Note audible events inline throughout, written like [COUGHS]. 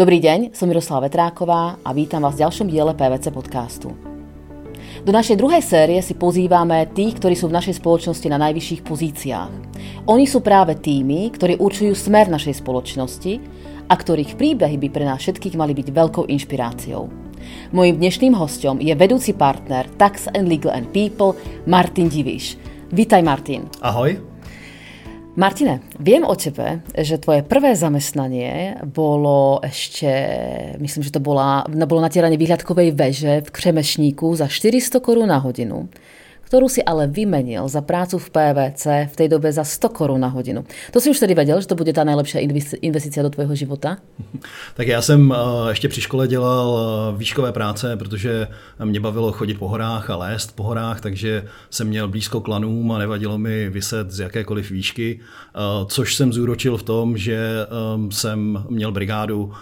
Dobrý deň, som Miroslava Vetráková a vítam vás v ďalšom diele PVC podcastu. Do našej druhej série si pozývame tých, ktorí sú v našej spoločnosti na najvyšších pozíciách. Oni sú práve tými, ktorí určujú smer našej spoločnosti a ktorých príbehy by pre nás všetkých mali byť veľkou inšpiráciou. Mojím dnešným hostom je vedúci partner Tax and Legal and People Martin Diviš. Vítaj Martin. Ahoj. Martine, viem o tebe, že tvoje prvé zamestnanie bolo ešte, myslím, že to bola, bolo natieranie výhľadkovej veže v Křemešníku za 400 korún na hodinu ktorú si ale vymenil za prácu v PVC v tej dobe za 100 korun na hodinu. To si už tedy vedel, že to bude ta nejlepší investice do tvojho života? [LAUGHS] Tak já jsem eh, ještě při škole dělal eh, výškové práce, protože mě bavilo chodit po horách a lézt po horách, takže jsem měl blízko klanům a nevadilo mi vyset z jakékoliv výšky, eh, což jsem zúročil v tom, že jsem měl brigádu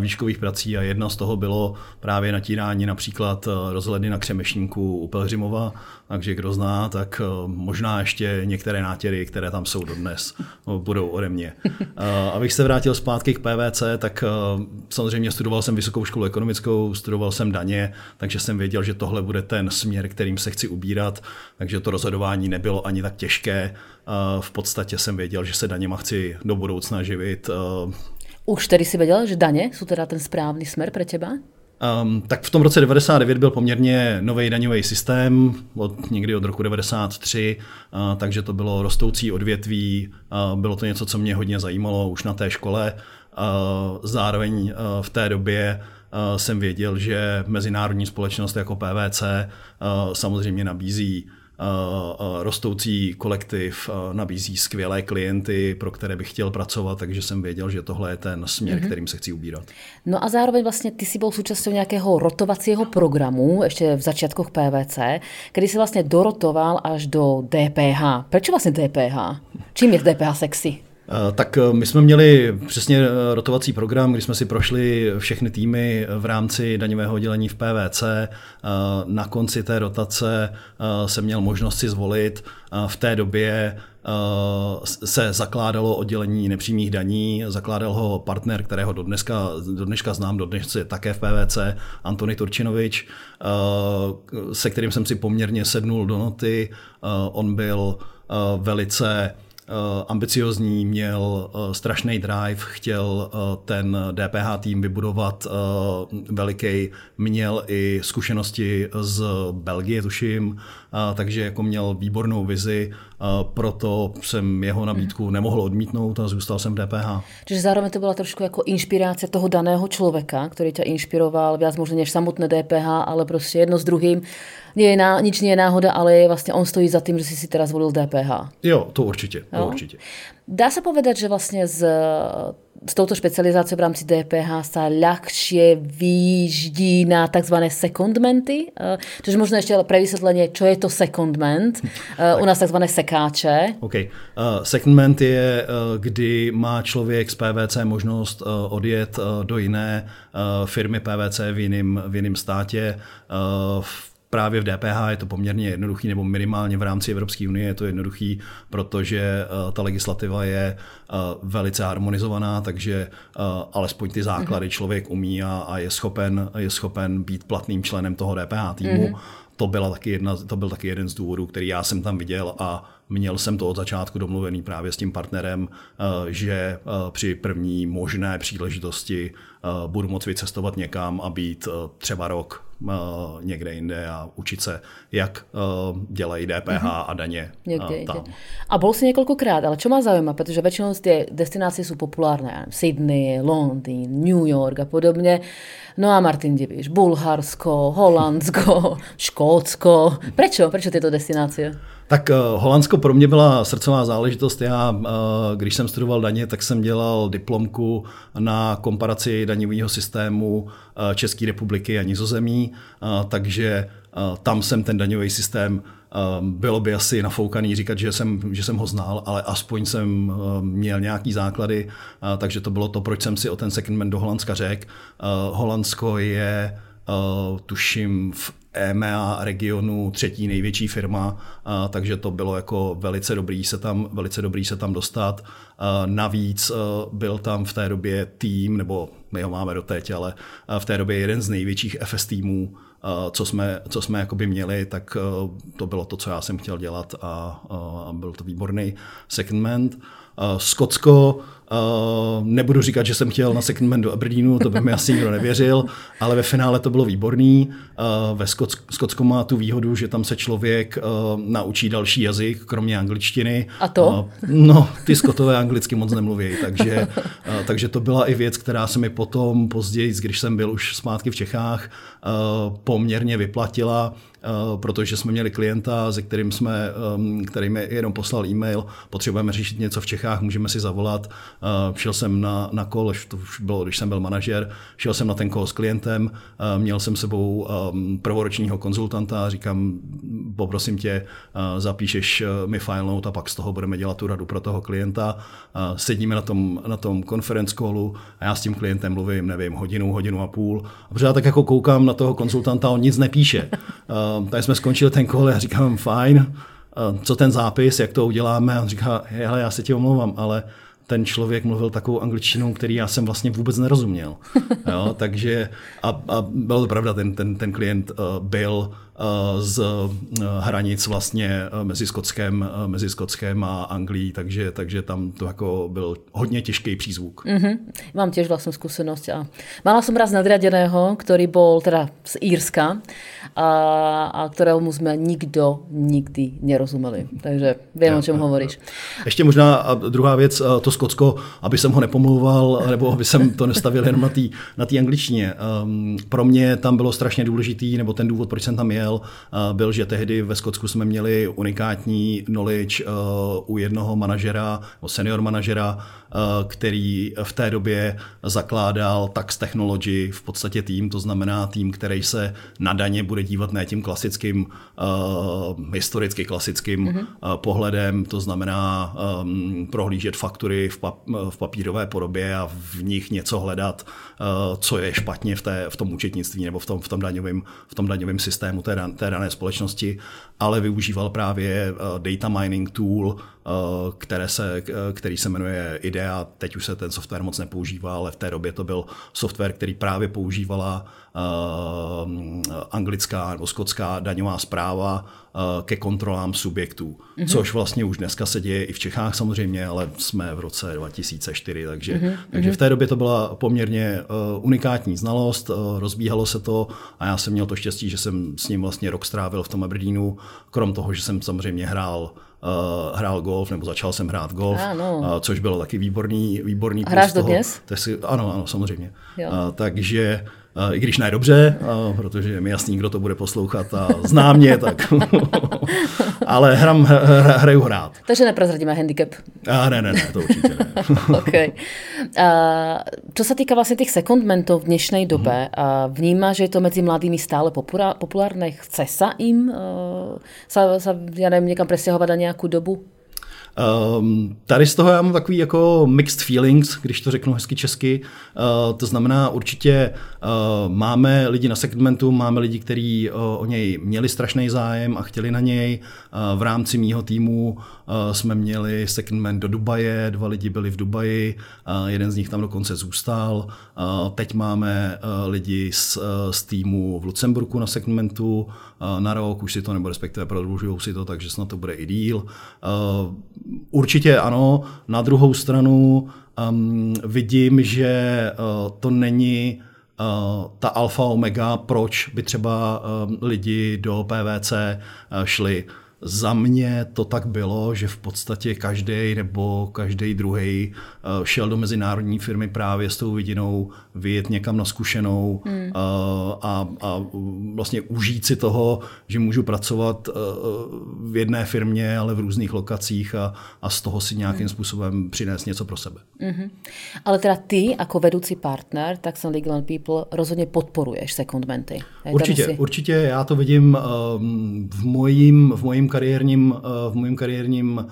výškových prací a jedna z toho bylo právě natírání například rozhledny na Křemešníku u Pelhřimova, takže kdo zná, tak eh, možná ještě některé nátěry, které tam jsou dodnes, [LAUGHS] no, budou ode mě. Eh, abych se vrátil zpátky k PVC, tak eh, samozřejmě studoval jsem vysokou školu ekonomickou, studoval jsem daně, takže jsem věděl, že tohle bude ten směr, kterým se chci ubírat, takže to rozhodování nebylo ani tak těžké. V podstatě jsem věděl, že se daněma chci do budoucna živit. Už tedy si věděl, že daně jsou teda ten správný směr pro těba? Um, tak v tom roce 99 byl poměrně nový daňový systém, od, někdy od roku 93, uh, takže to bylo rostoucí odvětví, uh, bylo to něco, co mě hodně zajímalo už na té škole. Uh, zároveň uh, v té době uh, jsem věděl, že mezinárodní společnost jako PVC uh, samozřejmě nabízí rostoucí kolektiv, nabízí skvělé klienty, pro které bych chtěl pracovat, takže jsem věděl, že tohle je ten směr, mm-hmm. kterým se chci ubírat. No a zároveň vlastně ty si byl součástí nějakého rotovacího programu, ještě v začátkoch PVC, kdy si vlastně dorotoval až do DPH. Proč vlastně DPH? Čím je DPH sexy? Eh, tak eh, my jsme měli přesně eh, rotovací program, kdy jsme si prošli všechny týmy v rámci daňového oddělení v PVC. Na konci té rotace jsem měl možnost si zvolit. V té době se zakládalo oddělení nepřímých daní, zakládal ho partner, kterého do dneska, do dneška znám, do dneška je také v PVC, Antony Turčinovič, se kterým jsem si poměrně sednul do noty. On byl velice ambiciozní, měl eh, strašný drive, chtěl eh, ten DPH tým vybudovat veliký, měl i zkušenosti z Belgie, tuším, takže jako měl výbornou vizi, proto jsem jeho nabídku nemohl odmítnout a zůstal jsem v DPH. Čiže zároveň to byla trošku jako inspirace toho daného člověka, který tě inspiroval viac možná než samotné DPH, ale prostě jedno s druhým je ná, nič nie je náhoda, ale vlastně on stojí za tím, že si si teraz zvolil DPH. Jo, to určitě, to jo? určitě. Dá se povedať, že vlastně z s touto špecializáciou v rámci DPH sa ľahšie výždí na tzv. secondmenty. Čiže možno ešte pre vysvetlenie, čo je to secondment. [LAUGHS] U nás tzv. sekáče. OK. Uh, secondment je, kdy má člověk z PVC možnost odjet do jiné firmy PVC v jiném, v jiném státě. Uh, právě v DPH je to poměrně jednoduchý, nebo minimálně v rámci Evropské unie je to jednoduchý, protože eh, ta legislativa je eh, velice harmonizovaná, takže eh, alespoň ty základy mhm. člověk umí a, a je, schopen, je schopen být platným členem toho DPH týmu. Mm-hmm. To, byla taky jedna, to byl taky jeden z důvodů, který já jsem tam viděl a měl jsem to od začátku domluvený právě s tím partnerem, že při první možné příležitosti budu moct vycestovat někam a být třeba rok někde jinde a učit se, jak uh, dělají DPH mm-hmm. a daně někde uh, tam. A bol si několikrát, ale čo má zaujíma, protože většinou ty destinace jsou populárné, Sydney, Londýn, New York a podobně. No a Martin Diviš, Bulharsko, Holandsko, [LAUGHS] Škótsko. Prečo? Prečo tyto destinace? Tak uh, Holandsko pro mě byla srdcová záležitost. Já, uh, když jsem studoval daně, tak jsem dělal diplomku na komparaci daňového systému uh, České republiky a Nizozemí, takže tam jsem ten daňový systém bylo by asi nafoukaný říkat, že jsem, že jsem ho znal, ale aspoň jsem měl nějaký základy, takže to bylo to, proč jsem si o ten secondment do Holandska řekl. Holandsko je tuším v EMEA regionu třetí největší firma, takže to bylo jako velice dobrý se tam, velice dobrý se tam dostat. Navíc byl tam v té době tým, nebo my ho máme doteď, ale v té době jeden z největších FS týmů, co jsme, co jsme jakoby měli, tak to bylo to, co já jsem chtěl dělat a, a byl to výborný secondment. Skotsko, Uh, nebudu říkat, že jsem chtěl na secondman do Aberdeenu, to by mi asi nikdo nevěřil, ale ve finále to bylo výborný. Uh, ve Skotsko má tu výhodu, že tam se člověk uh, naučí další jazyk, kromě angličtiny. A to? No, ty skotové anglicky moc nemluví, takže, takže to byla i věc, která se mi potom později, když jsem byl už zpátky v Čechách, poměrně vyplatila protože jsme měli klienta, se kterým jsme, který mi jenom poslal e-mail, potřebujeme řešit něco v Čechách, můžeme si zavolat, Uh, šel jsem na, na call, to už bylo, když jsem byl manažer, šel jsem na ten call s klientem, uh, měl jsem sebou um, prvoročního konzultanta, říkám, poprosím tě, uh, zapíšeš mi file note a pak z toho budeme dělat tu radu pro toho klienta. Sedíme na tom, na tom conference callu a já s tím klientem mluvím, nevím, hodinu, hodinu a půl. A já tak jako koukám na toho konzultanta, on nic nepíše. Tak jsme skončili ten call a říkám, fajn, co ten zápis, jak to uděláme? A on říká, hele, já se ti omlouvám, ale ten člověk mluvil takovou angličtinou, který já jsem vlastně vůbec nerozuměl. [LAUGHS] Jo, takže a, a bylo to pravda, ten, ten, ten klient uh, byl z eh, hranic vlastně eh, mezi Skotskem, mezi Skotskem a Anglií, takže, takže tam to jako byl hodně těžký přízvuk. Mm-hmm. Mám těž vlastnou zkušenost. A mala som raz nadriadeného, který byl teda z Írska a, a kterému jsme nikdo nikdy nerozumeli. Takže vím, o čem hovoríš. Ještě možná druhá věc, to Skotsko, aby jsem ho nepomlouval, nebo aby jsem to nestavil jenom na té na angličtině. Um, pro mě tam bylo strašně důležitý, nebo ten důvod, proč jsem tam jel, měl, byl, že tehdy ve Skotsku jsme měli unikátní knowledge u jednoho manažera, senior manažera, který v té době zakládal Tax Technology, v podstatě tým, to znamená tým, který se na daně bude dívat ne tím klasickým, historicky klasickým mm-hmm. pohledem, to znamená um, prohlížet faktury v, pap- v papírové podobě a v nich něco hledat, co je špatně v, té, v tom účetnictví nebo v tom, v tom daňovém v tom daňovém systému té, té dané společnosti, ale využíval právě data mining tool, které se, který se jmenuje IDEA. Teď už se ten software moc nepoužívá, ale v té době to byl software, který právě používala anglická nebo skotská daňová zpráva ke kontrolám subjektů, mm-hmm. což vlastně už dneska se děje i v Čechách samozřejmě, ale jsme v roce 2004, takže, mm-hmm. takže v té době to byla poměrně unikátní znalost, rozbíhalo se to a já jsem měl to štěstí, že jsem s ním vlastně rok strávil v tom Aberdeenu, krom toho, že jsem samozřejmě hrál uh, hrál golf, nebo začal jsem hrát golf, ano. uh, což bylo taky výborný, výborný Hráš dodnes? Si, ano, ano, samozřejmě. Uh, takže i když ne dobře, protože je mi jasný, kdo to bude poslouchat a zná mě, tak. [LAUGHS] Ale hram, hraju hrát. Takže neprozradíme handicap. A ne, ne, ne, to určitě ne. [LAUGHS] okay. a, čo sa týka vlastně těch secondmentov v dnešnej dobe, mm-hmm. a vníma, že je to mezi mladými stále populárne? Chce sa im uh, sa, sa, ja nevím, někam prestěhovat na nějakou dobu? Um, tady z toho já mám takový jako mixed feelings, když to řeknu hezky česky. Uh, to znamená určitě uh, máme lidi na segmentu, máme lidi, kteří uh, o něj měli strašný zájem a chtěli na něj. Uh, v rámci mýho týmu uh, jsme měli segment do Dubaje, dva lidi byli v Dubaji, uh, jeden z nich tam dokonce zůstal. Uh, teď máme uh, lidi z, uh, z týmu v Lucemburku na segmentu uh, na rok, už si to nebo respektive prodlužují si to, takže snad to bude i díl. Uh, Určitě ano. Na druhou stranu um, vidím, že uh, to není uh, ta alfa omega, proč by třeba uh, lidi do PVC uh, šli. Za mě to tak bylo, že v podstatě každý nebo každý druhý eh, šel do mezinárodní firmy právě s tou vidinou vyjet někam na zkušenou hmm. Eh, a, a vlastně užít si toho, že můžu pracovat eh, v jedné firmě, ale v různých lokacích a, a z toho si nějakým hmm. způsobem přinést něco pro sebe. Hmm. Ale teda ty, jako vedoucí partner, tak jsem Legal People rozhodně podporuješ secondmenty. Určitě, si... určitě. Já to vidím v mojím, v mojím kariérním, v mém kariérním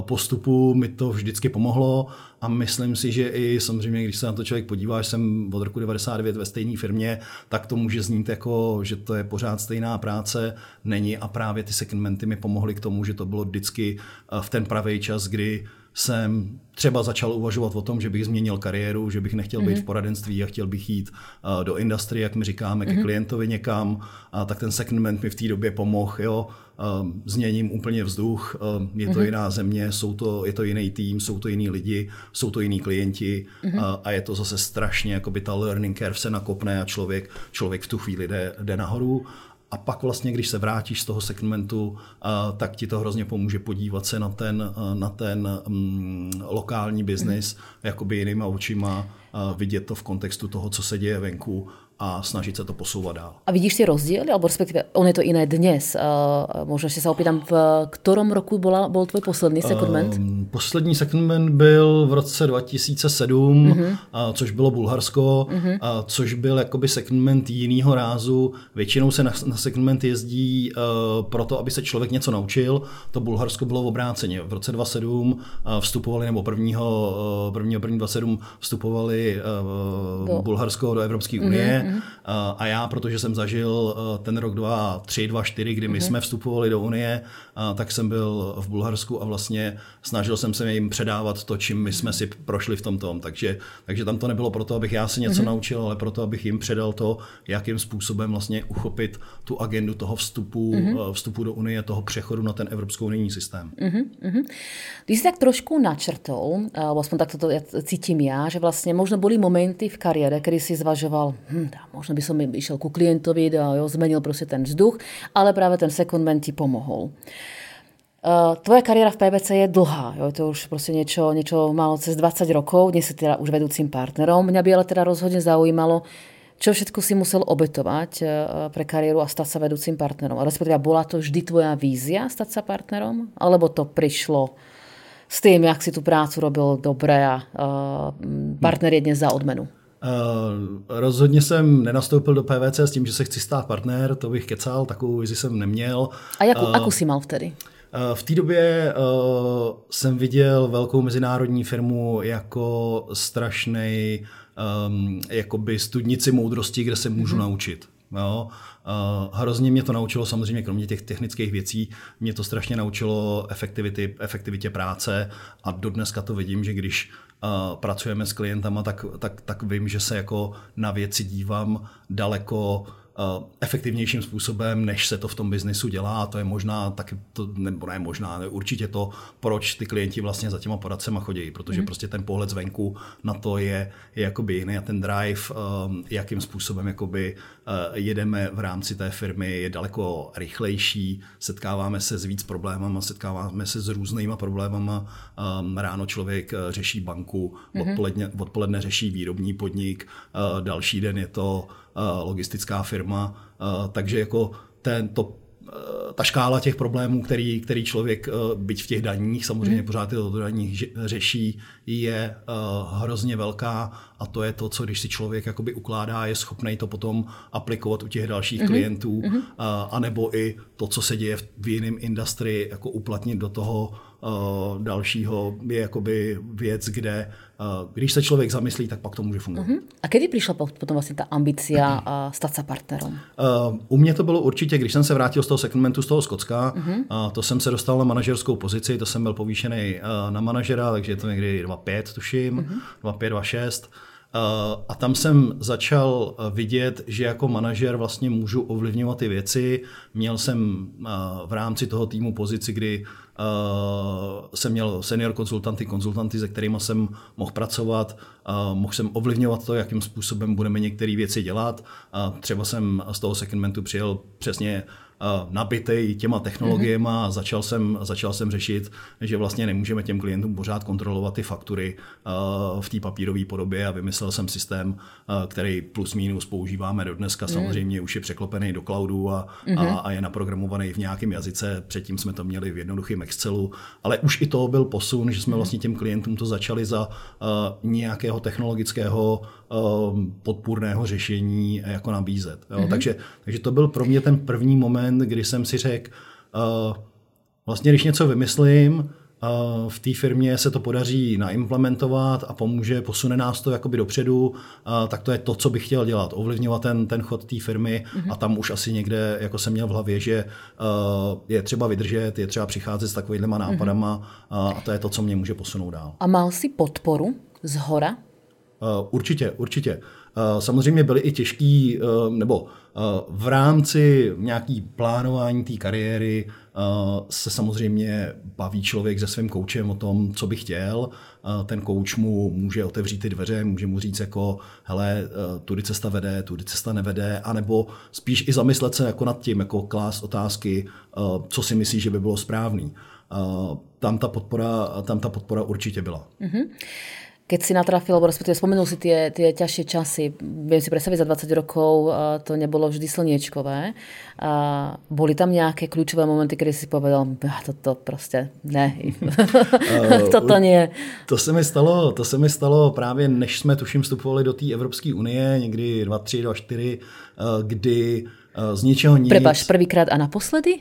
postupu mi to vždycky pomohlo a myslím si, že i samozřejmě, když se na to člověk podívá, že jsem od roku 99 ve stejné firmě, tak to může znít jako, že to je pořád stejná práce, není a právě ty segmenty mi pomohly k tomu, že to bylo vždycky v ten pravý čas, kdy jsem třeba začal uvažovat o tom, že bych změnil kariéru, že bych nechtěl být mm-hmm. v poradenství a chtěl bych jít uh, do industrie, jak my říkáme, mm-hmm. ke mhm. klientovi někam, a tak ten segment mi v té době pomohl, jo, uh, změním úplně vzduch, uh, je to mm-hmm. jiná země, jsou to, je to jiný tým, jsou to jiní lidi, jsou to jiní klienti mm-hmm. uh, a je to zase strašně, jako by ta learning curve se nakopne a člověk, člověk v tu chvíli jde, jde nahoru a pak vlastně, když se vrátíš z toho segmentu, tak ti to hrozně pomůže podívat se na ten, na ten um, lokální biznis mm. jakoby jinýma očima, vidět to v kontextu toho, co se děje venku a snažit se to posouvat dál. A vidíš ty rozdíly, alebo respektive on je to jiné dnes? Uh, možná se opýtám, v ktorom roku bola, byl tvůj poslední segment? Uh, poslední segment byl v roce 2007, uh-huh. uh, což bylo Bulharsko, uh-huh. uh, což byl jakoby segment jiného rázu. Většinou se na, na segment jezdí uh, proto, aby se člověk něco naučil. To Bulharsko bylo v obráceně. V roce 2007 uh, vstupovali, nebo prvního, uh, prvního, první 27 vstupovali uh, Bulharsko do Evropské unie. Uh-huh mm-hmm. a já, protože jsem zažil eh, ten rok 2003, 2004, kdy my mm-hmm. jsme vstupovali do Unie, tak jsem byl v Bulharsku a vlastně snažil jsem se jim předávat to, čím my jsme si prošli v tom tom. Takže, takže tam to nebylo proto, abych já si něco mm-hmm. naučil, ale proto, abych jim předal to, jakým způsobem vlastně uchopit tu agendu toho vstupu, mm-hmm. vstupu do Unie, toho přechodu na ten evropskou unijní systém. Mm-hmm. Když jsi tak trošku načrtol, alebo aspoň takto to cítím já, že vlastně možno byly momenty v kariére, kdy si zvažoval, hm, možno by som išiel ku klientovi, jo, zmenil prostě ten vzduch, ale právě ten secondment ti pomohol. Uh, tvoja kariéra v PVC je dlhá, jo, to už prostě niečo, niečo malo cez 20 rokov, dnes si teda už vedúcim partnerom. Mňa by ale teda rozhodne zaujímalo, čo všetko si musel obetovať uh, pre kariéru a stať sa vedúcim partnerom. Respektíve, bola to vždy tvoja vízia stať sa partnerom? Alebo to prišlo s tým, jak si tu prácu robil dobre a uh, partner je dnes za odmenu? Uh, rozhodně jsem nenastoupil do PVC s tím, že se chci stát partner, to bych kecal, takovou vizi jsem neměl. A jakou, uh, jakou jsi mal vtedy? Uh, v té době uh, jsem viděl velkou mezinárodní firmu jako strašný um, jakoby studnici moudrosti, kde se můžu mm-hmm. naučit. Jo? Uh, hrozně mě to naučilo, samozřejmě kromě těch technických věcí, mě to strašně naučilo efektivity, efektivitě práce a dodneska to vidím, že když uh, pracujeme s klientama, tak, tak, tak vím, že se jako na věci dívám daleko efektivnějším způsobem, než se to v tom biznisu dělá. A to je možná taky, to, nebo ne možná, ne, určitě to, proč ty klienti vlastně za těma poradcema chodí, protože mm. prostě ten pohled zvenku na to je, je jakoby jiný a ten drive, um, jakým způsobem jakoby jedeme v rámci té firmy je daleko rychlejší, setkáváme se s víc problémama, setkáváme se s různýma problémama. Um, ráno člověk řeší banku, mm-hmm. odpoledne, odpoledne řeší výrobní podnik, uh, další den je to logistická firma, takže jako ten, to ta škála těch problémů, který, který člověk, byť v těch daních, samozřejmě hmm. pořád to daních řeší, je hrozně velká a to je to, co když si člověk jakoby ukládá, je schopný to potom aplikovat u těch dalších hmm. klientů, hmm. anebo i to, co se děje v jiném industrii, jako uplatnit do toho dalšího, je jakoby věc, kde když se člověk zamyslí, tak pak to může fungovat. Uh-huh. A kdy přišla potom vlastně ta ambicia uh, stát se partnerem? Uh, u mě to bylo určitě, když jsem se vrátil z toho segmentu z toho Skocka, uh-huh. uh, to jsem se dostal na manažerskou pozici, to jsem byl povýšený uh, na manažera, takže je to někdy 2,5 tuším, uh-huh. 2,5, 2,6. A tam jsem začal vidět, že jako manažer vlastně můžu ovlivňovat ty věci. Měl jsem v rámci toho týmu pozici, kdy jsem měl senior konzultanty, konzultanty, se kterými jsem mohl pracovat, mohl jsem ovlivňovat to, jakým způsobem budeme některé věci dělat. Třeba jsem z toho segmentu přijel přesně nabitej těma technologiemi a začal jsem, začal jsem řešit, že vlastně nemůžeme těm klientům pořád kontrolovat ty faktury v té papírové podobě a vymyslel jsem systém, který plus minus používáme do dneska. Mm. Samozřejmě už je překlopený do cloudu a, a, a je naprogramovaný v nějakém jazyce. Předtím jsme to měli v jednoduchém Excelu, ale už i to byl posun, že jsme vlastně těm klientům to začali za nějakého technologického podpůrného řešení jako nabízet. Jo? Takže, takže to byl pro mě ten první moment, kdy jsem si řekl, uh, vlastně když něco vymyslím, v té firmě se to podaří naimplementovat a pomůže, posune nás to jakoby dopředu, tak to je to, co bych chtěl dělat, ovlivňovat ten, ten chod té firmy mm-hmm. a tam už asi někde, jako jsem měl v hlavě, že je třeba vydržet, je třeba přicházet s takovýhlema nápadama mm-hmm. a to je to, co mě může posunout dál. A mal si podporu z hora? Určitě, určitě. Samozřejmě byly i těžký, nebo v rámci nějaký plánování té kariéry se samozřejmě baví člověk se svým koučem o tom, co by chtěl. Ten kouč mu může otevřít ty dveře, může mu říct jako, hele, tudy cesta vede, tudy cesta nevede, anebo spíš i zamyslet se jako nad tím, jako klást otázky, co si myslí, že by bylo správný. Tam ta podpora, tam ta podpora určitě byla. Mm-hmm keď si natrafil, alebo respektíve spomenul si tie, tie ťažšie časy, viem si predstaviť, za 20 rokov to nebolo vždy slniečkové. A boli tam nejaké kľúčové momenty, kedy si povedal, toto prostě ne, [LAUGHS] toto nie. To se mi stalo, to se mi stalo právě, než jsme tuším vstupovali do té Evropské unie, někdy 2, 3, 2, 4, kdy z ničeho nic... Prepaš, prvýkrát a naposledy?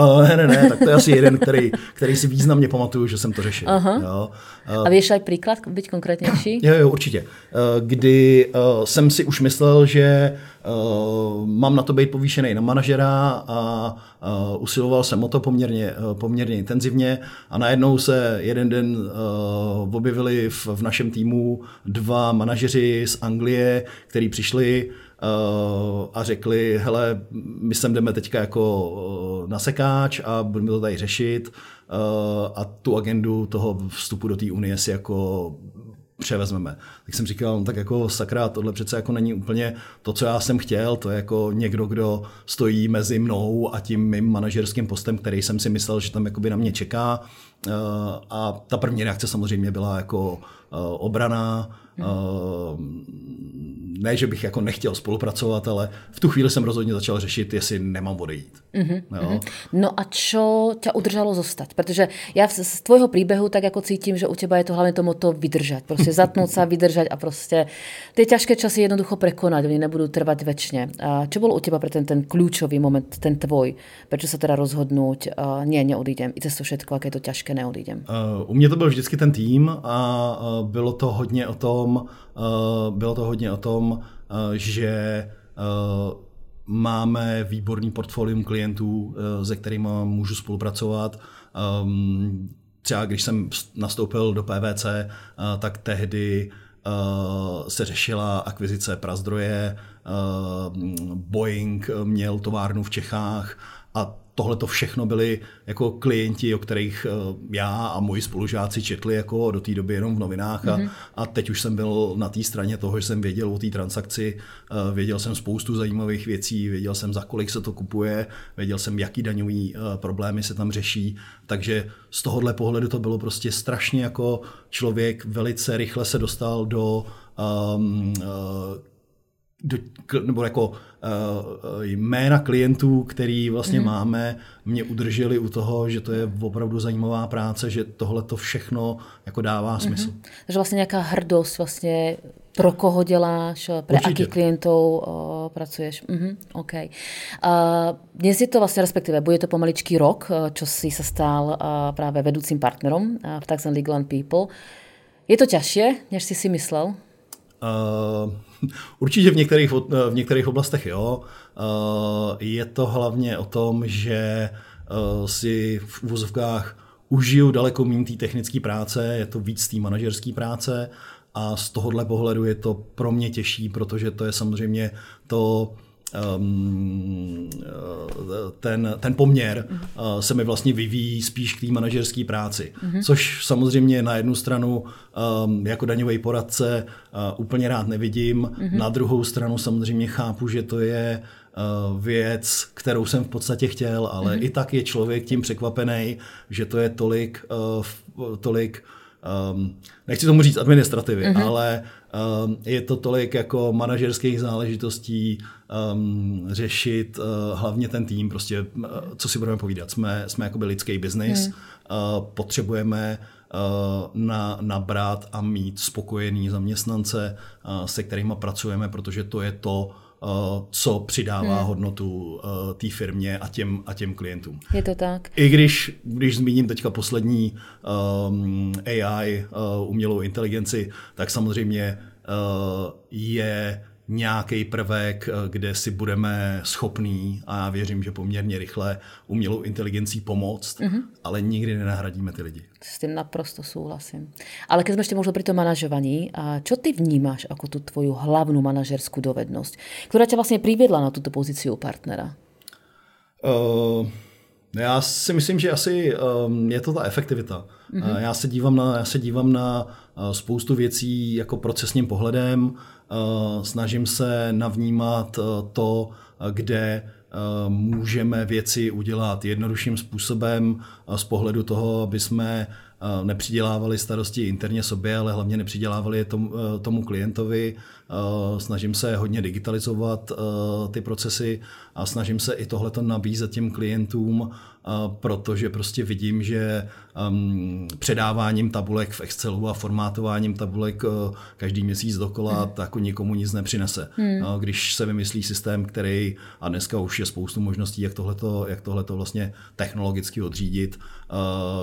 Uh, ne, ne, ne, tak to je asi jeden, který, který si významně pamatuju, že jsem to řešil. Uh-huh. Jo. Uh, a víš aj příklad, být konkrétnější? [COUGHS] Jo, jo, určitě. Uh, kdy uh, jsem si už myslel, že uh, mám na to být povýšený na manažera a uh, usiloval jsem o to poměrně, uh, poměrně intenzivně a najednou se jeden den uh, objevili v, v našem týmu dva manažeři z Anglie, kteří přišli a řekli, hele, my sem jdeme teďka jako eh, na sekáč a budeme to tady řešit eh, a tu agendu toho vstupu do té unie si jako převezmeme. Tak jsem říkal, no, tak jako sakra, tohle přece jako není úplně to, co já jsem chtěl, to je jako někdo, kdo stojí mezi mnou a tím mým manažerským postem, který jsem si myslel, že tam jakoby na mě čeká. A ta první reakce samozřejmě byla jako obrana, hmm ne, že bych jako nechtěl spolupracovat, ale v tu chvíli jsem rozhodně začal řešit, jestli nemám odejít. Mm-hmm. Jo? No a čo ťa udržalo zostať? Protože já z tvojho příběhu tak jako cítím, že u teba je to hlavně to moto vydržet. Prostě [LAUGHS] zatnout se, vydržet a prostě ty těžké časy jednoducho prekonat, oni nebudou trvat večně. A čo byl u teba pre ten, ten klíčový moment, ten tvoj? Proč se teda rozhodnout, uh, ne, neodídem, i to všetko, jak je to těžké, neodídem? Uh, u mě to byl vždycky ten tým a bylo to hodně o tom, uh, bylo to hodně o tom, uh, že uh, máme výborný portfolium klientů, eh, se kterými můžu spolupracovat. Ehm, třeba když jsem nastoupil do PVC, eh, tak tehdy eh, se řešila akvizice prazdroje, Boeing měl továrnu v Čechách a tohle to všechno byli jako klienti, o kterých eh, já a moji spolužáci četli jako do té doby jenom v novinách a, mm-hmm. a teď už jsem byl na té straně toho, že jsem věděl o té transakci, eh, věděl jsem spoustu zajímavých věcí, věděl jsem za kolik se to kupuje, věděl jsem, jaký daňový eh, problémy se tam řeší, takže z tohohle pohledu to bylo prostě strašně jako člověk velice rychle se dostal do um, do, nebo jako uh, jména klientů, který vlastně mm-hmm. máme, mě udrželi u toho, že to je opravdu zajímavá práce, že tohle to všechno jako dává mhm. smysl. Mm-hmm. Takže vlastně nějaká hrdost vlastně pro koho děláš, pro jakých klientů uh, pracuješ. Mm-hmm, OK. Uh, dnes je to vlastně, respektive bude to pomaličký rok, čo si se stal právě vedoucím partnerom uh, v Tax and Legal and People. Je to těžší, než jsi si myslel? Uh, Určitě v některých, v některých oblastech jo. Eh, je to hlavně o tom, že eh, si v úvozovkách užiju daleko méně té technické práce, je to víc té manažerské práce a z tohohle pohledu je to pro mě těžší, protože to je samozřejmě to, ten, ten poměr uh, se mi vlastně vyvíjí spíš k té manažerské práci. Mm-hmm. Což samozřejmě na jednu stranu um, jako daňový poradce uh, úplně rád nevidím, mm-hmm. na druhou stranu samozřejmě chápu, že to je věc, kterou jsem v podstatě chtěl, ale mm-hmm. i tak je člověk tím překvapený, že to je tolik, tolik um, nechci tomu říct administrativy, mm-hmm. ale je to tolik jako manažerských záležitostí um, řešit uh, hlavně ten tým, prostě uh, co si budeme povídat, jsme, jsme jako lidský biznis, mm. uh, potřebujeme uh, na, nabrat a mít spokojený zaměstnance, uh, se kterými pracujeme, protože to je to, co přidává hmm. hodnotu té firmě a těm, a těm klientům. Je to tak. I když, když zmíním teďka poslední um, AI, uh, umělou inteligenci, tak samozřejmě uh, je nějaký prvek, eh, kde si budeme schopní, a já věřím, že poměrně rychle, umělou inteligencí pomoct, mm-hmm. ale nikdy nenahradíme ty lidi. S tím naprosto souhlasím. Ale keď jsme ještě možno pri tom manažovaní, a čo ty vnímáš jako tu tvoju hlavnou manažerskou dovednost, která tě vlastně přivedla na tuto pozici u partnera? Uh, já si myslím, že asi um, je to ta efektivita. Mm-hmm. Já se dívám na, já se dívám na uh, spoustu věcí jako procesním pohledem, uh, snažím se navnímat to, kde můžeme věci udělat jednodušším způsobem z pohledu toho, aby jsme nepřidělávali starosti interně sobě, ale hlavně nepřidělávali tomu, tomu klientovi. Snažím se hodně digitalizovat ty procesy a snažím se i tohleto nabízet těm klientům, protože prostě vidím, že um, předáváním tabulek v Excelu a formátováním tabulek každý měsíc dokola, hmm. tak nikomu nic nepřinese. Hmm. Když se vymyslí systém, který, a dneska už je spoustu možností, jak tohleto, jak tohleto vlastně technologicky odřídit,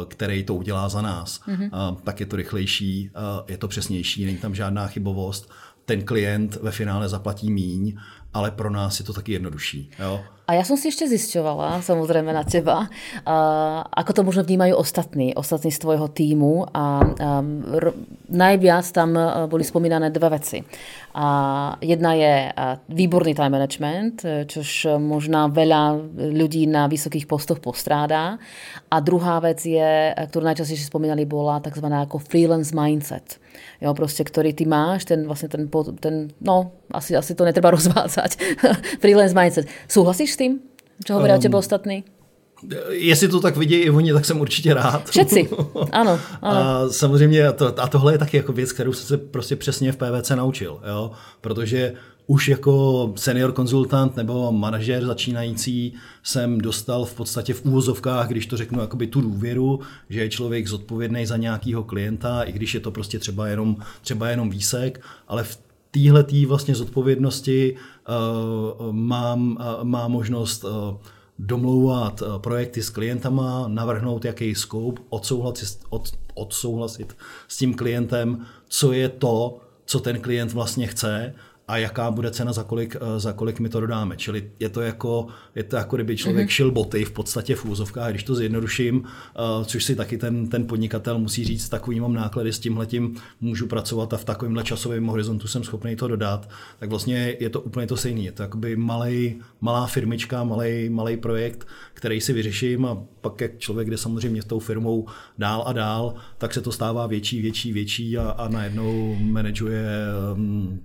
který to udělá za nás, hmm. uh, tak je to rychlejší, uh, je to přesnější, není tam žádná chybovost ten klient ve finále zaplatí míň, ale pro nás je to taky jednodušší. Jo? A ja som si ešte zisťovala, samozrejme na teba, ako to možno vnímajú ostatní, ostatní z tvojho týmu a najviac tam boli spomínané dve veci. A jedna je výborný time management, čož možná veľa ľudí na vysokých postoch postrádá. A druhá vec je, ktorú najčastejšie spomínali, bola tzv. ako freelance mindset. Jo, prostě, ktorý ty máš, ten vlastně ten, ten no, asi, asi to netreba [LAUGHS] rozvádzať. freelance mindset. Súhlasíš s tým, čo hovoria um, o tebe ostatní? Jestli to tak vidí i oni, tak jsem určitě rád. Všetci, ano. [LAUGHS] ano. A samozřejmě, to, a tohle je taky jako věc, kterou jsem se prostě přesně v PVC naučil, jo? protože už jako senior konzultant nebo manažer začínající jsem dostal v podstatě v úvozovkách, když to řeknu, jakoby tu důvěru, že je člověk zodpovědný za nějakého klienta, i když je to prostě třeba jenom, třeba jenom výsek, ale v téhle vlastně zodpovědnosti uh, mám, uh, má možnost uh, domlouvat projekty s klientama, navrhnout jaký scope, odsouhlasit, od, odsouhlasit s tím klientem, co je to, co ten klient vlastně chce a jaká bude cena, za kolik, eh, za kolik my to dodáme. Čili je to jako, je to jako kdyby člověk mm-hmm. šil boty v podstatě v úzovkách, když to zjednoduším, eh, což si taky ten, ten podnikatel musí říct, takový mám náklady, s tímhletím můžu pracovat a v takovémhle časovém horizontu jsem schopný to dodat, tak vlastně je to úplně to stejné. Je to jakoby malej, malá firmička, malý malý projekt, který si vyřeším a pak jak člověk jde samozřejmě s tou firmou dál a dál, tak se to stává větší, větší, větší a, a najednou manažuje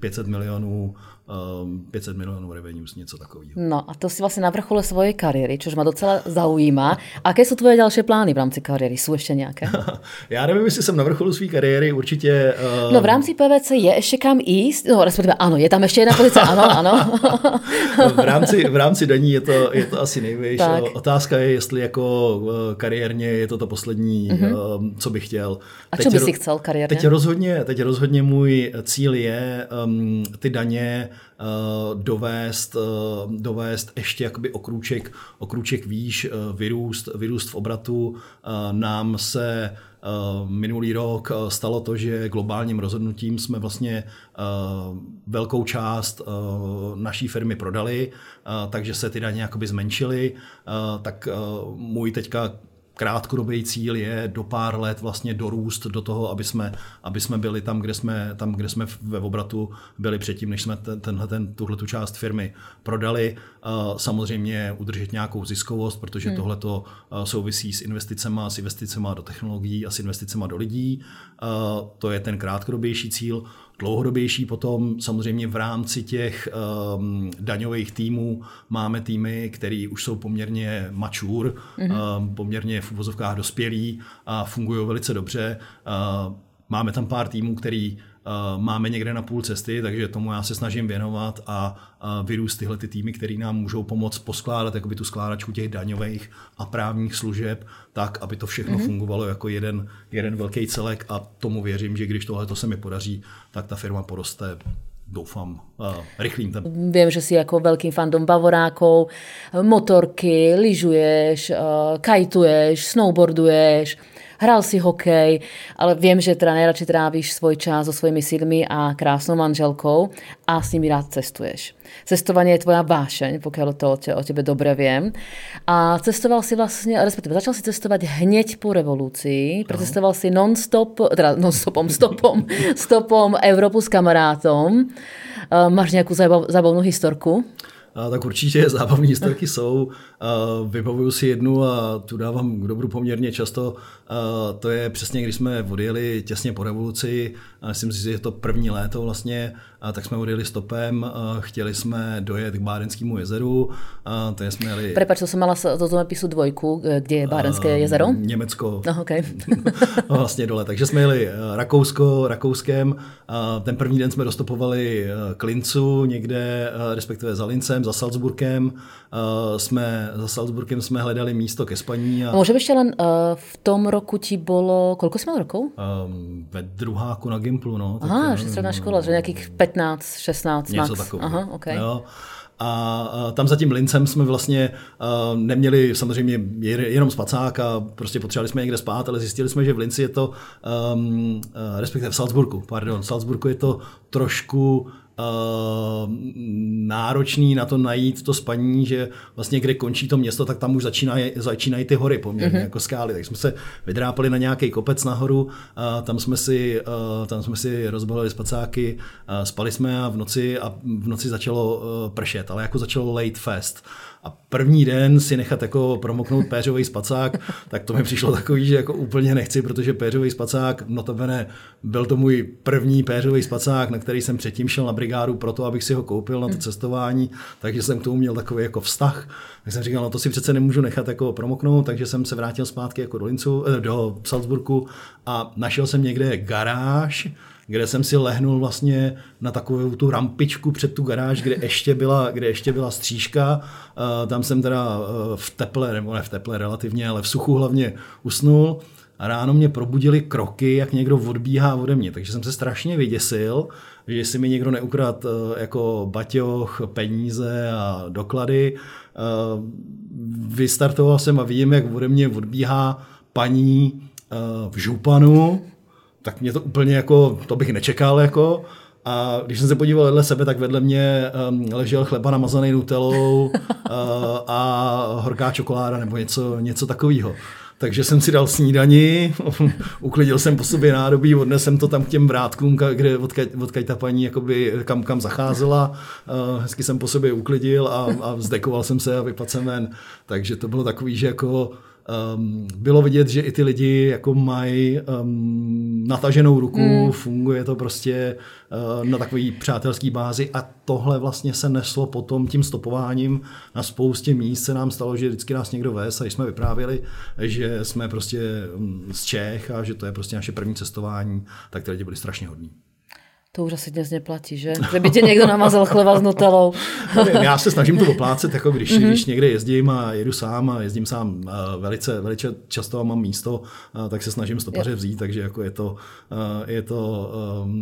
500 mm, milionů 500 ehm, milionů revenues, něco takového. No a to si vlastně na vrchole svojej kariéry, což ma docela zaujíma. A jaké jsou tvoje další plány v rámci kariéry? Jsou ještě nějaké? [LAUGHS] Já nevím, jestli jsem na vrcholu své kariéry, určitě... Uh... No v rámci PVC je ještě kam jíst? No respektive ano, je tam ještě jedna pozice, ano, ano. [LAUGHS] v, rámci, v rámci daní je to, je to asi nejvyšší. Otázka je, jestli jako eh, kariérně je to to poslední, mm-hmm. co bych chtěl. A co by si chcel kariérně? Teď rozhodně, teď rozhodně můj cíl je um, ty daně Eh, dovést, eh, dovést ještě jakoby o krůček, o krůček výš, eh, vyrůst, vyrůst v obratu. Nám se minulý rok stalo to, že globálním rozhodnutím jsme vlastně velkou část naší firmy prodali, takže se ty daně jakoby zmenšily. Tak můj teďka krátkodobý cíl je do pár let vlastně dorůst do toho, aby jsme, aby jsme byli tam kde jsme, tam, kde jsme ve obratu byli předtím, než jsme ten, tenhle, ten, tuhle tu část firmy prodali. Samozřejmě udržet nějakou ziskovost, protože hmm. tohle to souvisí s investicemi, s investicemi do technologií a s investicemi do lidí. To je ten krátkodobější cíl dlouhodobější potom samozřejmě v rámci těch um, daňových týmů máme týmy, které už jsou poměrně mature, mm-hmm. um, poměrně v uvozovkách dospělí a fungují velice dobře. Uh, máme tam pár týmů, který uh, máme někde na půl cesty, takže tomu já se snažím věnovat a uh, vyrůst tyhle ty týmy, které nám můžou pomoct poskládat jakoby tu skládačku těch daňových a právních služeb tak, aby to všechno mm-hmm. fungovalo jako jeden, jeden velký celek a tomu věřím, že když tohle se mi podaří, tak ta firma poroste doufám, rychlým tempem. Vím, že jsi jako velkým fandom bavorákov, motorky, lyžuješ, kajtuješ, snowboarduješ, hral si hokej, ale viem, že teda najradšej trávíš svoj čas so svojimi synmi a krásnou manželkou a s nimi rád cestuješ. Cestovanie je tvoja vášeň, pokiaľ to o, te, o tebe dobre viem. A cestoval si vlastne, respektíve začal si cestovať hneď po revolúcii. Precestoval si non-stop, teda non-stopom, stopom, [LAUGHS] stopom Európu s kamarátom. Máš nejakú zábavnú historku? tak určitě zábavní historky jsou. Vybavuju si jednu a tu dávám k dobru poměrně často. To je přesně, když jsme odjeli těsně po revoluci, myslím si, že je to první léto vlastně, tak jsme odjeli stopem, chtěli jsme dojet k Bárenskému jezeru, to jsme jeli... Prepač, to jsem mala do zemepisu dvojku, kde je Bárenské jezero? Německo. No, okay. [LAUGHS] vlastně dole. Takže jsme jeli Rakousko, Rakouskem. Ten první den jsme dostopovali k Lincu, někde, respektive za Lincem, za Salzburgem. Jsme za Salzburgem jsme hledali místo ke spaní. A... Může ještě len v tom roku ti bylo, kolko jsi měl roku? Um, ve druháku na Gimplu, no. Aha, že středná škola, že nějakých 15, 16 Něco max. takového. Aha, okay. jo. A tam za tím lincem jsme vlastně neměli samozřejmě jenom spacák a prostě potřebovali jsme někde spát, ale zjistili jsme, že v Linci je to, um, respektive v Salzburgu, pardon, v Salzburgu je to trošku náročný na to najít to spaní, že vlastně kde končí to město, tak tam už začínají, začínají ty hory poměrně mm-hmm. jako skály. Tak jsme se vydrápali na nějaký kopec nahoru, a tam jsme si, uh, tam jsme si rozbalili spacáky, uh, spali jsme a v noci, a v noci začalo pršet, ale jako začalo late fest a první den si nechat jako promoknout péřový spacák, tak to mi přišlo takový, že jako úplně nechci, protože péřový spacák, notabene byl to můj první péřový spacák, na který jsem předtím šel na brigádu proto, abych si ho koupil na to cestování, takže jsem k tomu měl takový jako vztah. Tak jsem říkal, no to si přece nemůžu nechat jako promoknout, takže jsem se vrátil zpátky jako do Lincu, eh, do Salzburgu a našel jsem někde garáž, kde jsem si lehnul vlastně na takovou tu rampičku před tu garáž, kde ještě byla, kde ještě byla střížka. Tam jsem teda e, v teple, nebo ne v teple relativně, ale v suchu hlavně usnul. A ráno mě probudili kroky, jak někdo odbíhá ode mě. Takže jsem se strašně vyděsil, že si mi někdo neukrad e, jako baťoch, peníze a doklady. Vystartoval jsem a vidím, jak ode mě odbíhá paní v županu, tak mě to úplně jako, to bych nečekal jako. A když jsem se podíval vedle sebe, tak vedle mě um, ležel chleba namazaný nutelou uh, [LAUGHS] a horká čokoláda nebo něco, něco takového. Takže jsem si dal snídani, [LAUGHS] uklidil jsem po sobě nádobí, odnesem to tam k těm vrátkům, kde odkaď, odkaď ta paní jakoby kam, kam zacházela. Uh, hezky jsem po sobě uklidil a, a vzdekoval jsem se a vypadl jsem ven. Takže to bylo takový, že jako um, bylo vidět, že i ty lidi jako mají um, nataženou ruku, mm. funguje to prostě uh, na takové přátelské bázi a tohle vlastně se neslo potom tím stopováním na spoustě míst se nám stalo, že vždycky nás někdo vez a když jsme vyprávěli, že jsme prostě z Čech a že to je prostě naše první cestování, tak ty lidi byli strašně hodní. To už asi dnes neplatí, že? Že by tě někdo namazal chleba s nutelou. [LAUGHS] Já se snažím to oplácet, jako když, mm-hmm. když někde jezdím a jedu sám a jezdím sám velice, velice často a mám místo, tak se snažím stopaře vzít, takže jako je to, je to,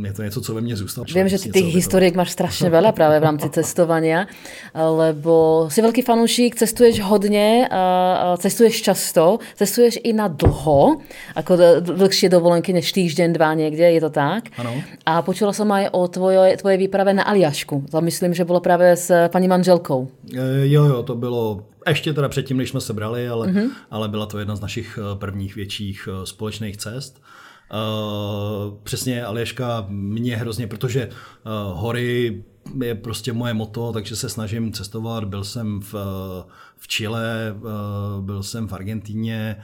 je to něco, co ve mně zůstalo. Vím, že ty těch historiek máš strašně veľa právě v rámci cestovania, lebo si velký fanoušik, cestuješ hodně, cestuješ často, cestuješ i na dlho, jako dlhšie dovolenky než týždeň, dva někde, je to tak? Ano. A počula som aj o tvoje, tvoje výprave na Aliašku. To myslím, že bylo právě s paní manželkou. E, jo, jo, to bylo ještě teda předtím, než jsme se brali, ale, mm-hmm. ale byla to jedna z našich e, prvních větších společných cest. Uh, přesně Alieška mě hrozně, protože uh, hory je prostě moje moto, takže se snažím cestovat. Byl jsem v, v Chile, byl jsem v Argentíně,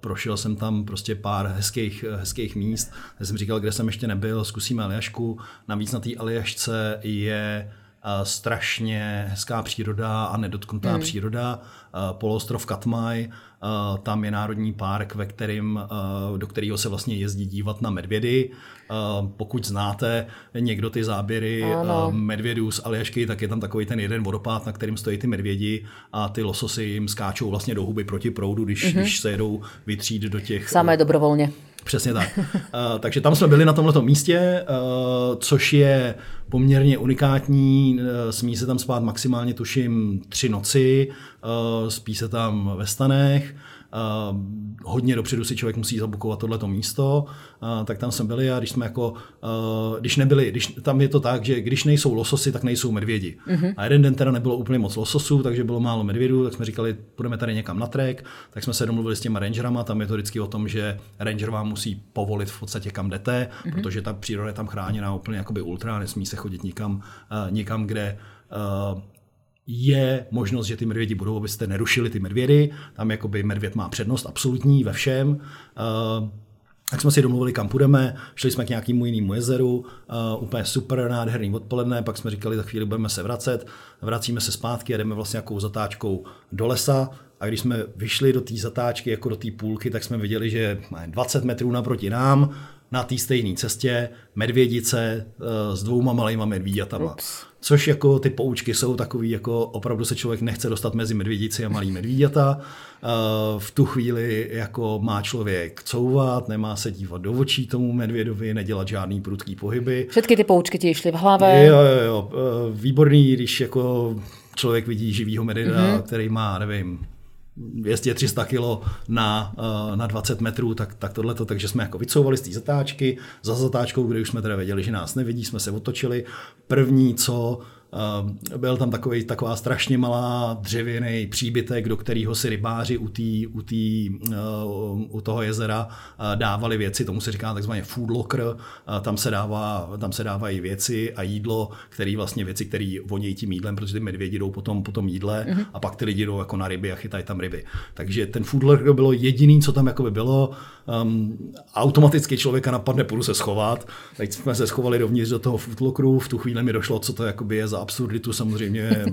prošel jsem tam prostě pár hezkých, hezkých míst. Já jsem říkal, kde jsem ještě nebyl, zkusíme Aljašku. Navíc na té Aljašce je strašně hezká příroda a nedotknutá hmm. příroda. Poloostrov Katmaj, Eh, tam je národní park, ve kterým, eh, do kterého se vlastně jezdí dívat na medvědy. Eh, pokud znáte někdo ty záběry ano. medvědů z Aljašky, tak je tam takový ten jeden vodopád, na kterým stojí ty medvědi a ty lososy jim skáčou vlastně do huby proti proudu, když, mm-hmm. když se jedou vytřít do těch... Samé dobrovolně. Přesně tak. Uh, [LAUGHS] takže tam jsme byli na tomto místě, uh, což je poměrně unikátní. Uh, smí se tam spát maximálně, tuším, tři noci, uh, spí se tam ve stanech. Uh, hodně dopředu si člověk musí zabukovat tohleto místo, uh, tak tam jsme byli a když jsme jako, uh, když nebyli, když, tam je to tak, že když nejsou lososy, tak nejsou medvědi. Uh-huh. A jeden den teda nebylo úplně moc lososů, takže bylo málo medvědů, tak jsme říkali, půjdeme tady někam na trek, tak jsme se domluvili s těma rangerama, tam je to vždycky o tom, že ranger vám musí povolit v podstatě kam jdete, uh-huh. protože ta příroda je tam chráněná úplně jakoby ultra, nesmí se chodit nikam, nikam kde uh, je možnost, že ty medvědi budou, abyste nerušili ty medvědy. Tam jakoby medvěd má přednost absolutní ve všem. Uh, tak jsme si domluvili, kam půjdeme, šli jsme k nějakému jinému jezeru, uh, úplně super, nádherný odpoledne, pak jsme říkali, za chvíli budeme se vracet, vracíme se zpátky a jdeme vlastně nějakou zatáčkou do lesa a když jsme vyšli do té zatáčky, jako do té půlky, tak jsme viděli, že 20 metrů naproti nám, na té stejné cestě, medvědice uh, s dvouma malýma medvíďatama. Ups. Což jako ty poučky jsou takový, jako opravdu se člověk nechce dostat mezi medvědici a malý medvíděta. V tu chvíli jako má člověk couvat, nemá se dívat do očí tomu medvědovi, nedělat žádný prudký pohyby. Všechny ty poučky ti šly v hlavě. Jo, jo, jo. Výborný, když jako člověk vidí živýho medvěda, mm-hmm. který má, nevím, 200-300 kg na, eh, na 20 metrů, tak, tak tohleto, takže jsme jako vycouvali z té zatáčky, za zatáčkou, kde už jsme teda věděli, že nás nevidí, jsme se otočili. První, co byl tam takový, taková strašně malá dřevěný příbytek, do kterého si rybáři u, tý, u, tý, eh, u toho jezera eh, dávali věci, tomu se říká takzvaně food locker, tam se, dává, tam se dávají věci a jídlo, které vlastně věci, které vonějí tím jídlem, protože ty medvědi jdou potom po tom jídle mm-hmm. a pak ty lidi jdou jako na ryby a chytají tam ryby. Takže ten food locker bylo jediný, co tam jako by bylo. Um, automaticky člověka napadne, půjdu se schovat. Teď jsme se schovali dovnitř do toho food lockeru, v tu chvíli mi došlo, co to jakoby je za absurditu samozřejmě eh,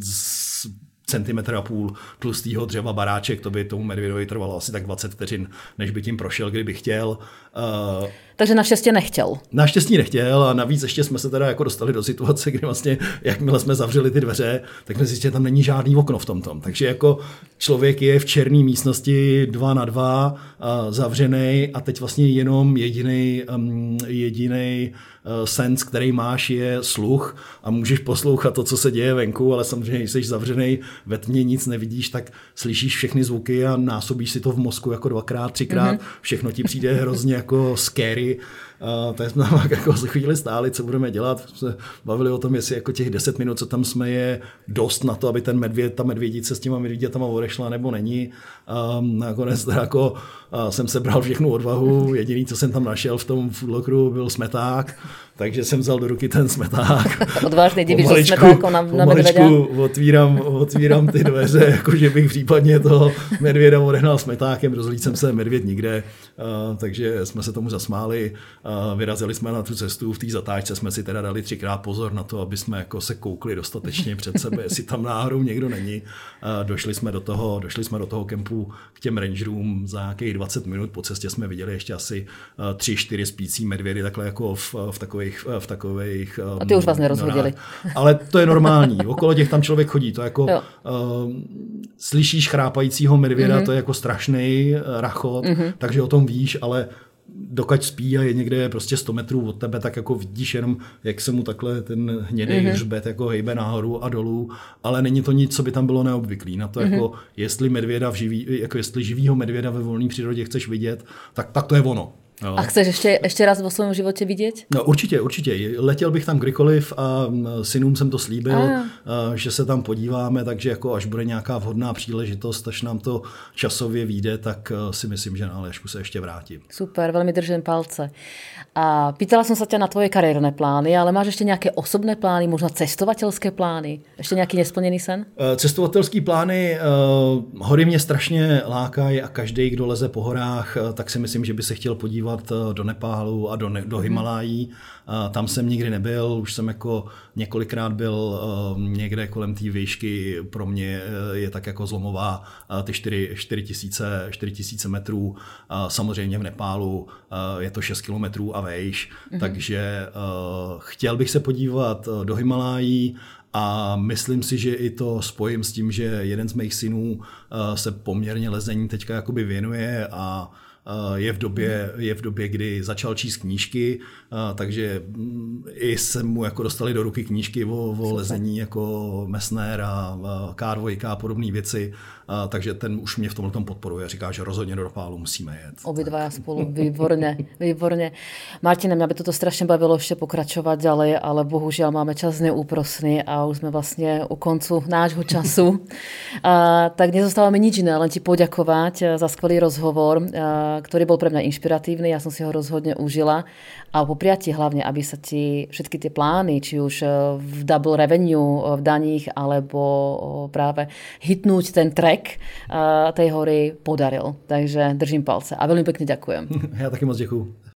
z centimetr a půl tlustého dřeva baráček, to by tomu medvědovi trvalo asi tak 20 vteřin, než by tím prošel, kdyby chtěl. Uh, Takže naštěstí nechtěl. Naštěstí nechtěl a navíc ještě jsme se teda jako dostali do situace, kdy vlastně, jakmile jsme zavřeli ty dveře, tak jsme zjistili, že tam není žádný okno v tom tom. Takže jako člověk je v černé místnosti dva na dva, uh, zavřený a teď vlastně jenom jediný um, jediný uh, sens, který máš, je sluch a můžeš poslouchat to, co se děje venku, ale samozřejmě, když jsi zavřený ve tmě, nic nevidíš, tak slyšíš všechny zvuky a násobíš si to v mozku jako dvakrát, třikrát, mm-hmm. všechno ti přijde hrozně [LAUGHS] jako scary. a tady jsme tam jako za chvíli stáli, co budeme dělat. Se bavili o tom, jestli jako těch 10 minut, co tam jsme, je dost na to, aby ten medvěd, ta medvědice s těma medvědětama odešla nebo není. A nakonec teda jako jsem se bral všechnu odvahu. Jediný, co jsem tam našel v tom foodlockeru, byl smeták, takže jsem vzal do ruky ten smeták. [LAUGHS] Odvážný divíš že smetáko na, na medvěda. otvírám, otvírám ty dveře, [LAUGHS] jakože bych případně toho medvěda odehnal smetákem, rozlít jsem se medvěd nikde, takže jsme se tomu zasmáli. Vyrazili jsme na tu cestu, v té zatáčce jsme si teda dali třikrát pozor na to, aby jsme jako se koukli dostatečně před sebe, jestli tam náhodou někdo není. Došli jsme do toho, došli jsme do toho kempu k těm rangerům za nějakých 20 minut. Po cestě jsme viděli ještě asi 3-4 spící medvědy takhle jako v, v takových, v takových A ty už vás nerozhodili. No, ale to je normální. Okolo těch tam člověk chodí. To jako uh, slyšíš chrápajícího medvěda, mm-hmm. to je jako strašný rachot, mm-hmm. takže o tom víš, ale dokud spí a je někde prostě 100 metrů od tebe, tak jako vidíš jenom, jak se mu takhle ten hnědý mm-hmm. hřbet jako hejbe nahoru a dolů, ale není to nic, co by tam bylo neobvyklý. Na to mm-hmm. jako, jestli medvěda v živý, jako jestli živýho medvěda ve volné přírodě chceš vidět, tak, tak to je ono. No. A chceš ještě, ještě raz vo svém životě vidět? No určitě, určitě. Letěl bych tam kdykoliv a synům jsem to slíbil, a. že se tam podíváme, takže jako až bude nějaká vhodná příležitost, až nám to časově vyjde, tak si myslím, že na Aljašku se ještě vrátím. Super, velmi držím palce. A pýtala jsem se tě na tvoje kariérné plány, ale máš ještě nějaké osobné plány, možná cestovatelské plány? Ještě nějaký nesplněný sen? Eh, cestovatelské plány, uh, hory mě strašně lákají a každý, kdo leze po horách, tak si myslím, že by se chtěl podívat podívat eh, do Nepálu a do, do Himalají. Tam jsem nikdy nebyl, už jsem jako několikrát byl eh, někde kolem té výšky, pro mě eh, je tak jako zlomová ty 4, 4, tisíce, 4 tisíce metrů. Samozřejmě v Nepálu je to 6 kilometrů a vejš, mm-hmm. takže chtěl bych se podívat do Himalají, a myslím si, že i to spojím s tím, že jeden z mých synů se poměrně lezení teďka jakoby věnuje a je v době, je v době kdy začal číst knížky, takže mm, i se mu jako dostali do ruky knížky o, o lezení jako Messner a K2 a podobné věci, takže ten už mě v tomhle podporuje. Říká, že rozhodně do Ropálu musíme jet. Obidva spolu, výborně, výborně. Martina, mě by toto strašně bavilo ještě pokračovat dále, ale bohužel máme čas neúprosný a už jsme vlastně u koncu nášho času. [LAUGHS] a, tak nezostáva mi nič iné, len ti poďakovať za skvelý rozhovor, a, ktorý bol pre mňa inšpiratívny, ja som si ho rozhodne užila a popriať ti hlavne, aby sa ti všetky tie plány, či už v double revenue, v daních, alebo práve hitnúť ten track tej hory podaril. Takže držím palce a veľmi pekne ďakujem. [LAUGHS] Ja taky moc děkuju.